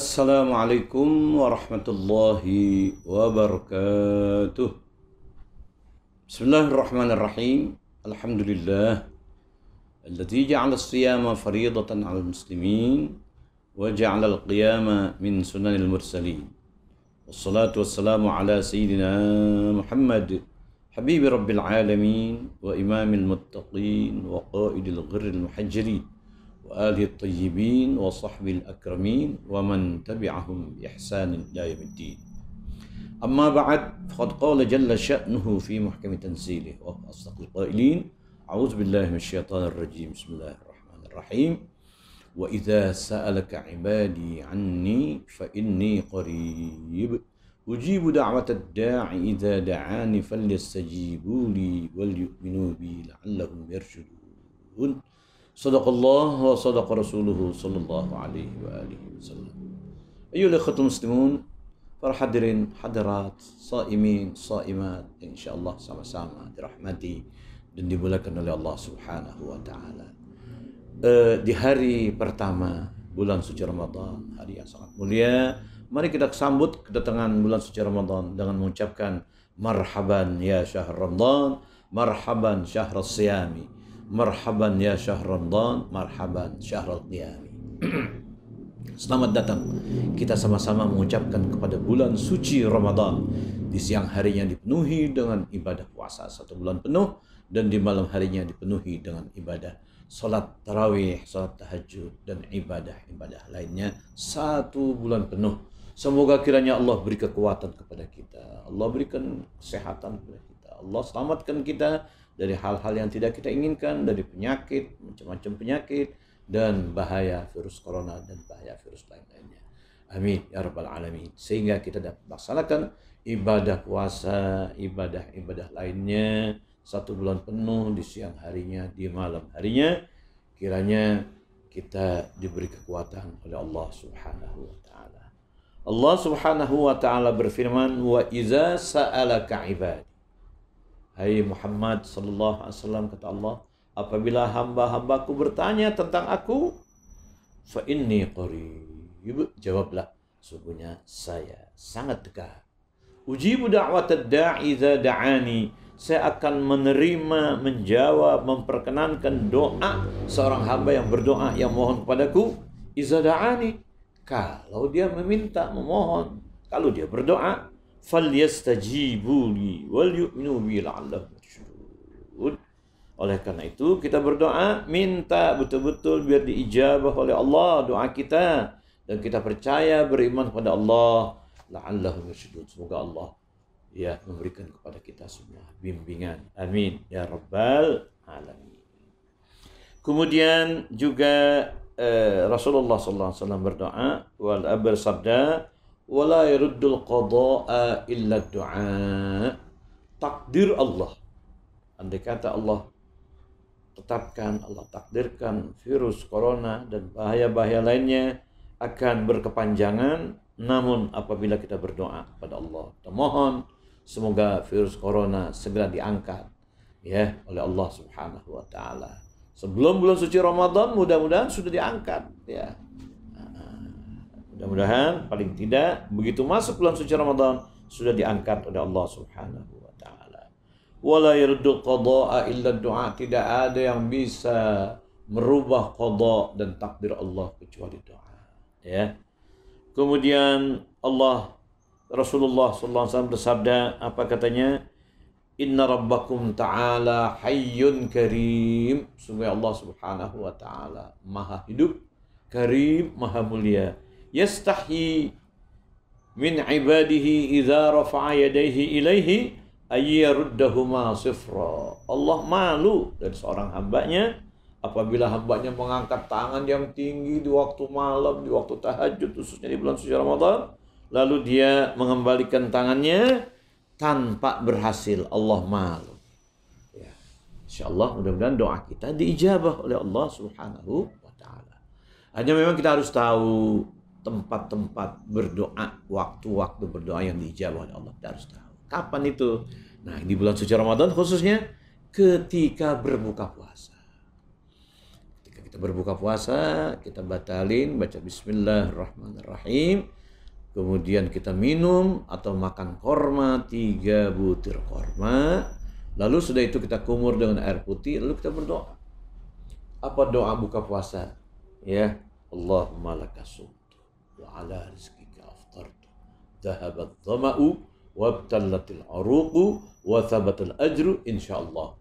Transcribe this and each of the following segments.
السلام عليكم ورحمة الله وبركاته. بسم الله الرحمن الرحيم. الحمد لله الذي جعل الصيام فريضة على المسلمين وجعل القيام من سنن المرسلين. والصلاة والسلام على سيدنا محمد حبيب رب العالمين وإمام المتقين وقائد الغر المحجرين وآله الطيبين وصحبه الأكرمين ومن تبعهم بإحسان إلى يوم الدين. أما بعد فقد قال جل شأنه في محكم تنزيله وهو أصدق القائلين أعوذ بالله من الشيطان الرجيم بسم الله الرحمن الرحيم. وإذا سألك عبادي عني فإني قريب. أجيب دعوة الداع إذا دعاني فليستجيبوا لي وليؤمنوا بي لعلهم يرشدون. Sadaqallah wa sadaqa rasuluhu sallallahu alaihi wa alihi wasallam. Ayuhal ikhwatul muslimun, para hadirin hadirat, saimin, saimat, insyaallah sama-sama dirahmati dan dimuliakan oleh Allah Subhanahu wa taala. Uh, di hari pertama bulan suci Ramadan, hari yang sangat mulia, mari kita sambut kedatangan bulan suci Ramadan dengan mengucapkan marhaban ya syahr Ramadan, marhaban syahr siyami marhaban ya syahr Ramadan, marhaban syahr qiyami. Selamat datang. Kita sama-sama mengucapkan kepada bulan suci Ramadan. Di siang harinya dipenuhi dengan ibadah puasa satu bulan penuh dan di malam harinya dipenuhi dengan ibadah salat tarawih, salat tahajud dan ibadah-ibadah lainnya satu bulan penuh. Semoga kiranya Allah beri kekuatan kepada kita. Allah berikan kesehatan kepada kita. Allah selamatkan kita dari hal-hal yang tidak kita inginkan, dari penyakit, macam-macam penyakit, dan bahaya virus corona dan bahaya virus lain-lainnya. Amin ya rabbal alamin. Sehingga kita dapat melaksanakan ibadah puasa, ibadah-ibadah lainnya satu bulan penuh di siang harinya, di malam harinya. Kiranya kita diberi kekuatan oleh Allah Subhanahu wa taala. Allah Subhanahu wa taala berfirman, "Wa iza sa'alaka ibadi." Hai Muhammad sallallahu alaihi wasallam kata Allah, apabila hamba-hambaku bertanya tentang aku fa inni qarib. Jawablah sungguhnya saya sangat dekat. Ujibu da'wat da'i idza da'ani. Saya akan menerima, menjawab, memperkenankan doa seorang hamba yang berdoa yang mohon kepadaku. Iza da'ani kalau dia meminta, memohon, kalau dia berdoa falyastajibu wal yu'minu bi la'allahum oleh karena itu kita berdoa minta betul-betul biar diijabah oleh Allah doa kita dan kita percaya beriman kepada Allah la'allahum yarshudun. Semoga Allah ya memberikan kepada kita semua bimbingan. Amin ya rabbal alamin. Kemudian juga eh, Rasulullah wasallam berdoa wal abar sabda wala yaruddul qada'a illa du'a. Takdir Allah. Andai kata Allah tetapkan, Allah takdirkan virus corona dan bahaya-bahaya lainnya akan berkepanjangan. Namun apabila kita berdoa kepada Allah, kita mohon semoga virus corona segera diangkat ya oleh Allah Subhanahu wa taala. Sebelum bulan suci Ramadan mudah-mudahan sudah diangkat ya. Mudah-mudahan paling tidak begitu masuk bulan suci Ramadan sudah diangkat oleh Allah Subhanahu wa taala. Wala yardu qada'a illa du'a. Tidak ada yang bisa merubah qada dan takdir Allah kecuali doa. Ya. Kemudian Allah Rasulullah wasallam bersabda apa katanya? Inna rabbakum ta'ala hayyun karim. Sungguh Allah subhanahu wa ta'ala maha hidup, karim, maha mulia. Yastahi min ibadihi idza rafa'a yadayhi ilaihi ayyaruddahuma sifra. Allah malu dari seorang hambanya apabila hambanya mengangkat tangan yang tinggi di waktu malam, di waktu tahajud khususnya di bulan suci Ramadan, lalu dia mengembalikan tangannya tanpa berhasil. Allah malu. Ya. Insya Allah mudah-mudahan doa kita diijabah oleh Allah Subhanahu wa taala. Hanya memang kita harus tahu tempat-tempat berdoa, waktu-waktu berdoa yang diijabah oleh Allah. Kita harus tahu. Kapan itu? Nah, di bulan suci Ramadan khususnya ketika berbuka puasa. Ketika kita berbuka puasa, kita batalin baca bismillahirrahmanirrahim. Kemudian kita minum atau makan korma, tiga butir korma. Lalu sudah itu kita kumur dengan air putih, lalu kita berdoa. Apa doa buka puasa? Ya, Allahumma lakasumtu wa ala rizkika aftartu. Dhahabat dhama'u wabtallatil aruqu wa thabatal ajru insyaallah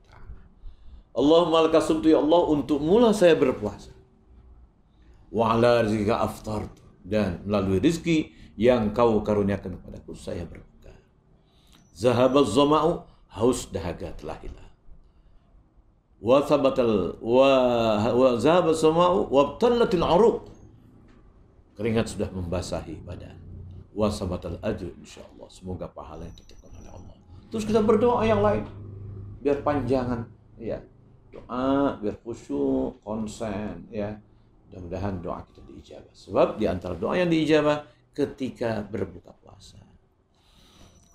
Allahumma lakasumtu ya Allah untuk mula saya berpuasa. Ala rizkika aftartu dan melalui rizki yang kau karuniakan kepadaku saya berbuka. Zahabaz zama'u haus dahaga telah hilang. Wa thabatal wa wa zahabaz zama'u wa tallatil aruq. Keringat sudah membasahi badan. Wa sabatal ajr insyaallah. Semoga pahala yang ditetapkan oleh Allah. Terus kita berdoa yang lain. Biar panjangan ya doa biar khusyuk konsen ya. Mudah-mudahan doa kita diijabah. Sebab di antara doa yang diijabah ketika berbuka puasa.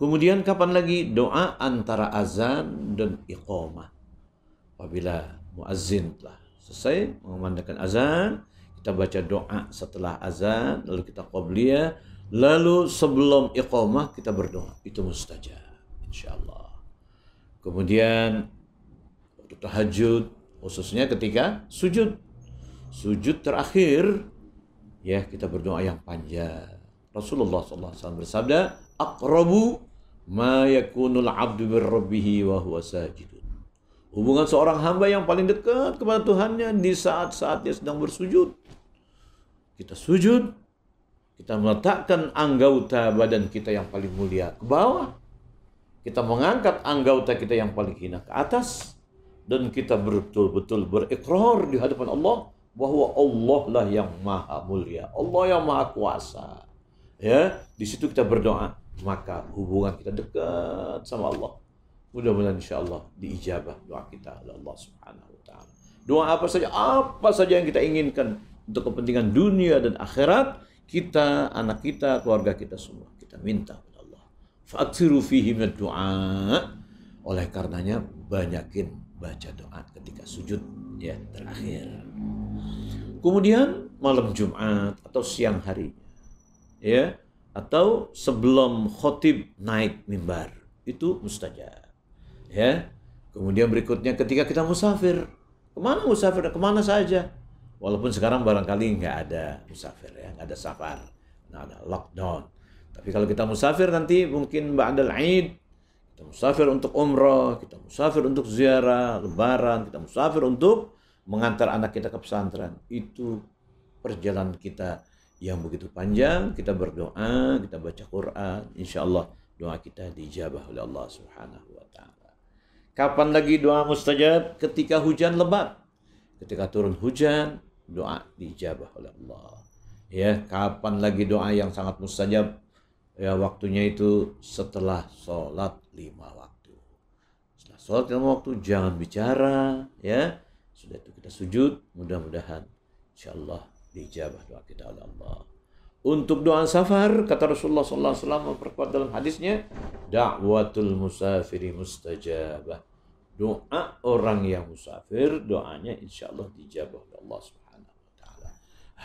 Kemudian kapan lagi? Doa antara azan dan iqamah. Apabila muazzin telah selesai mengumandangkan azan kita baca doa setelah azan lalu kita qabliyah lalu sebelum iqamah kita berdoa. Itu mustajab insyaallah. Kemudian waktu tahajud khususnya ketika sujud. Sujud terakhir ya kita berdoa yang panjang. Rasulullah SAW bersabda aqrabu ma yakunul abdu birrabbihi wa huwa sajidun. Hubungan seorang hamba yang paling dekat kepada Tuhannya di saat-saat dia sedang bersujud kita sujud kita meletakkan anggota badan kita yang paling mulia ke bawah kita mengangkat anggota kita yang paling hina ke atas dan kita betul-betul berikrar di hadapan Allah bahwa Allah lah yang maha mulia, Allah yang maha kuasa. Ya, di situ kita berdoa, maka hubungan kita dekat sama Allah. Mudah-mudahan insya Allah diijabah doa kita Allah Subhanahu wa taala. Doa apa saja, apa saja yang kita inginkan untuk kepentingan dunia dan akhirat, kita, anak kita, keluarga kita semua kita minta kepada Allah. Fa'aksiru fihi doa. Oleh karenanya banyakin baca doa ketika sujud ya terakhir. Kemudian malam Jumat atau siang hari ya atau sebelum khotib naik mimbar itu mustajab ya. Kemudian berikutnya ketika kita musafir ke mana musafir ke mana saja walaupun sekarang barangkali nggak ada musafir ya nggak ada safar nggak ada lockdown tapi kalau kita musafir nanti mungkin ba'dal Aid kita musafir untuk umrah, kita musafir untuk ziarah, lebaran, kita musafir untuk mengantar anak kita ke pesantren. Itu perjalanan kita yang begitu panjang, kita berdoa, kita baca Quran, insya Allah doa kita dijabah oleh Allah Subhanahu wa taala. Kapan lagi doa mustajab? Ketika hujan lebat. Ketika turun hujan, doa dijabah oleh Allah. Ya, kapan lagi doa yang sangat mustajab? Ya, waktunya itu setelah sholat lima waktu. Setelah sholat lima waktu jangan bicara ya. Sudah itu kita sujud, mudah-mudahan insya Allah dijabah doa kita oleh Allah. Untuk doa safar, kata Rasulullah SAW memperkuat dalam hadisnya, dakwatul musafiri mustajabah. Doa orang yang musafir, doanya insya Allah dijabah oleh Allah Subhanahu Wa Taala.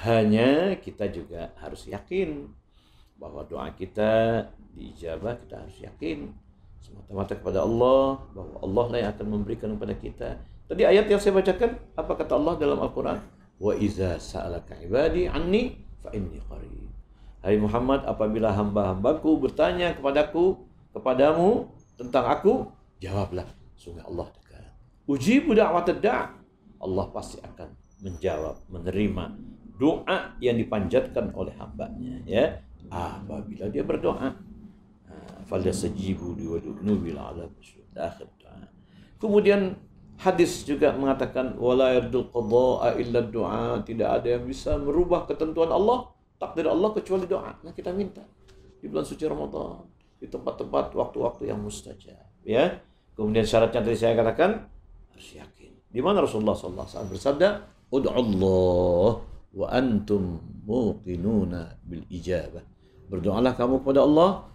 Hanya kita juga harus yakin bahwa doa kita dijabah, kita harus yakin semata-mata kepada Allah bahwa Allah lah yang akan memberikan kepada kita. Tadi ayat yang saya bacakan apa kata Allah dalam Al-Qur'an? Wa iza sa'alaka ibadi anni fa inni qarib. Hai Muhammad, apabila hamba-hambaku bertanya kepadaku, kepadamu tentang aku, jawablah, sungguh Allah dekat. Ujibu da'wat da' Allah pasti akan menjawab, menerima doa yang dipanjatkan oleh hambanya ya. Apabila dia berdoa. Falyastajibu liwadu'nu bil adab akhir Kemudian hadis juga mengatakan wala yardul qada'a illa doa tidak ada yang bisa merubah ketentuan Allah takdir Allah kecuali doa. Nah kita minta di bulan suci Ramadan di tempat-tempat waktu-waktu yang mustajab ya kemudian syaratnya tadi saya katakan harus yakin di mana Rasulullah SAW bersabda ud'allah wa antum muqinuna bil ijabah berdoalah kamu kepada Allah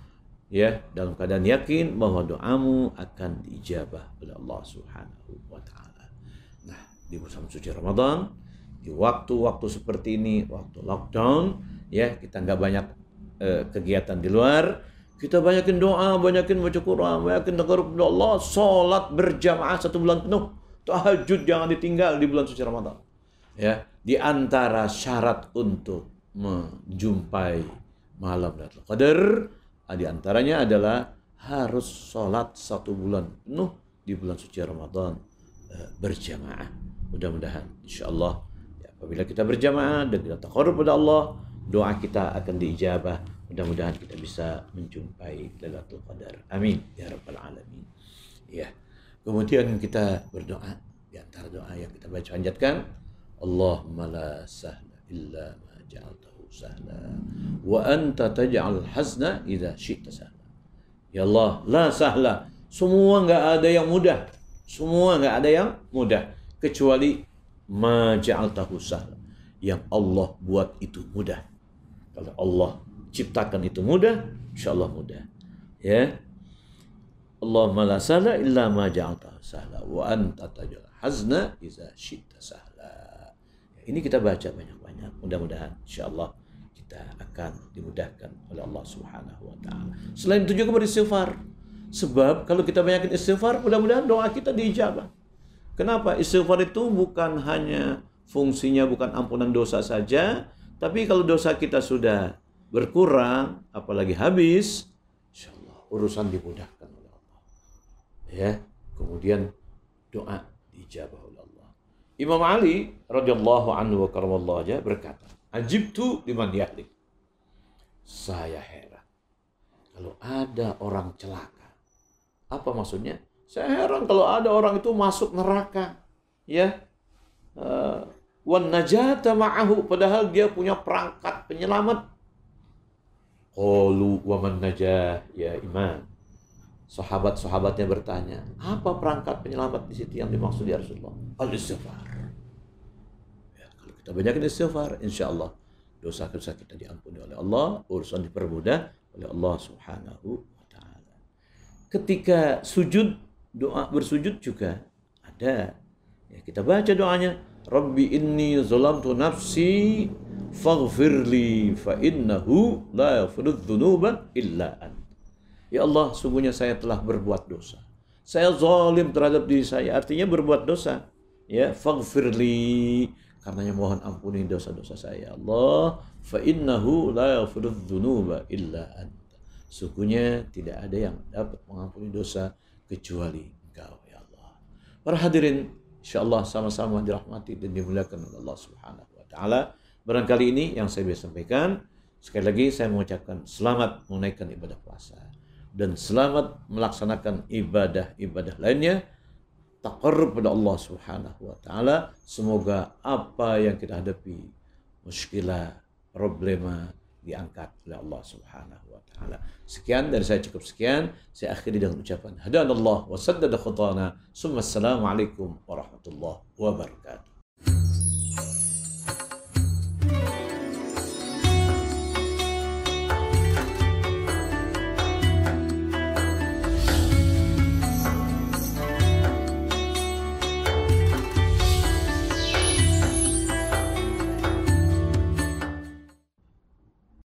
ya dalam keadaan yakin bahwa doamu akan diijabah oleh Allah Subhanahu wa taala. Nah, di bulan suci Ramadan di waktu-waktu seperti ini, waktu lockdown, ya kita nggak banyak eh, kegiatan di luar, kita banyakin doa, banyakin baca Quran, banyakin dengar kepada Allah, sholat berjamaah satu bulan penuh, tahajud jangan ditinggal di bulan suci Ramadan. Ya, di antara syarat untuk menjumpai malam Lailatul Qadar, di antaranya adalah harus sholat satu bulan penuh di bulan suci Ramadan eh, berjamaah. Mudah-mudahan, insya Allah Apabila kita berjamaah dan kita takarub pada Allah, doa kita akan diijabah. Mudah-mudahan kita bisa menjumpai Lailatul Qadar. Amin ya rabbal alamin. Ya. Kemudian kita berdoa di antara doa yang kita baca panjatkan, Allahumma la sahla illa ma ja'altahu sahla wa anta taj'al hazna idza syi'ta sahla. Ya Allah, la sahla. Semua enggak ada yang mudah. Semua enggak ada yang mudah kecuali ma ja'altahu sahla. Yang Allah buat itu mudah. Kalau Allah ciptakan itu mudah, insyaallah mudah. Ya. Allahumma la sahla illa ma ja'altahu sahla wa anta tajal hazna iza syi'ta sahla. Ini kita baca banyak-banyak. Mudah-mudahan insyaallah kita akan dimudahkan oleh Allah Subhanahu wa taala. Selain itu juga beristighfar. Sebab kalau kita banyakin istighfar, mudah-mudahan doa kita diijabah. Kenapa? Istighfar itu bukan hanya fungsinya bukan ampunan dosa saja, tapi kalau dosa kita sudah berkurang, apalagi habis, insya Allah urusan dimudahkan oleh Allah. Ya, kemudian doa dijabah oleh Allah. Imam Ali radhiyallahu anhu wa karamallahu aja berkata, "Ajibtu liman yahlik." Saya heran kalau ada orang celaka. Apa maksudnya? Saya heran kalau ada orang itu masuk neraka. Ya. Uh, wan najata ma'ahu padahal dia punya perangkat penyelamat. Qalu wa man najah ya iman. Sahabat-sahabatnya bertanya, apa perangkat penyelamat di situ yang dimaksud ya Rasulullah? Al-istighfar. Ya, kalau kita banyak istighfar, insya Allah dosa-dosa kita diampuni oleh Allah, urusan dipermudah oleh Allah Subhanahu wa taala. Ketika sujud doa bersujud juga ada. Ya, kita baca doanya, Rabbi inni zalamtu nafsi faghfirli fa innahu la yaghfiru dzunuba illa ant. Ya Allah, sungguhnya saya telah berbuat dosa. Saya zalim terhadap diri saya, artinya berbuat dosa. Ya, faghfirli karenanya mohon ampuni dosa-dosa saya. Ya Allah, fa innahu la yaghfiru dzunuba illa ant. Sungguhnya tidak ada yang dapat mengampuni dosa kecuali Engkau ya Allah. Para hadirin, insyaallah sama-sama dirahmati dan dimuliakan oleh Allah Subhanahu wa taala. Barangkali ini yang saya bisa sampaikan. Sekali lagi saya mengucapkan selamat menunaikan ibadah puasa dan selamat melaksanakan ibadah-ibadah lainnya taqarrub pada Allah Subhanahu wa taala. Semoga apa yang kita hadapi muskilah, problema diangkat oleh Allah Subhanahu wa taala. Sekian dari saya cukup sekian. Saya akhiri dengan ucapan hadanallah wa saddada khutana. Assalamualaikum warahmatullahi wabarakatuh.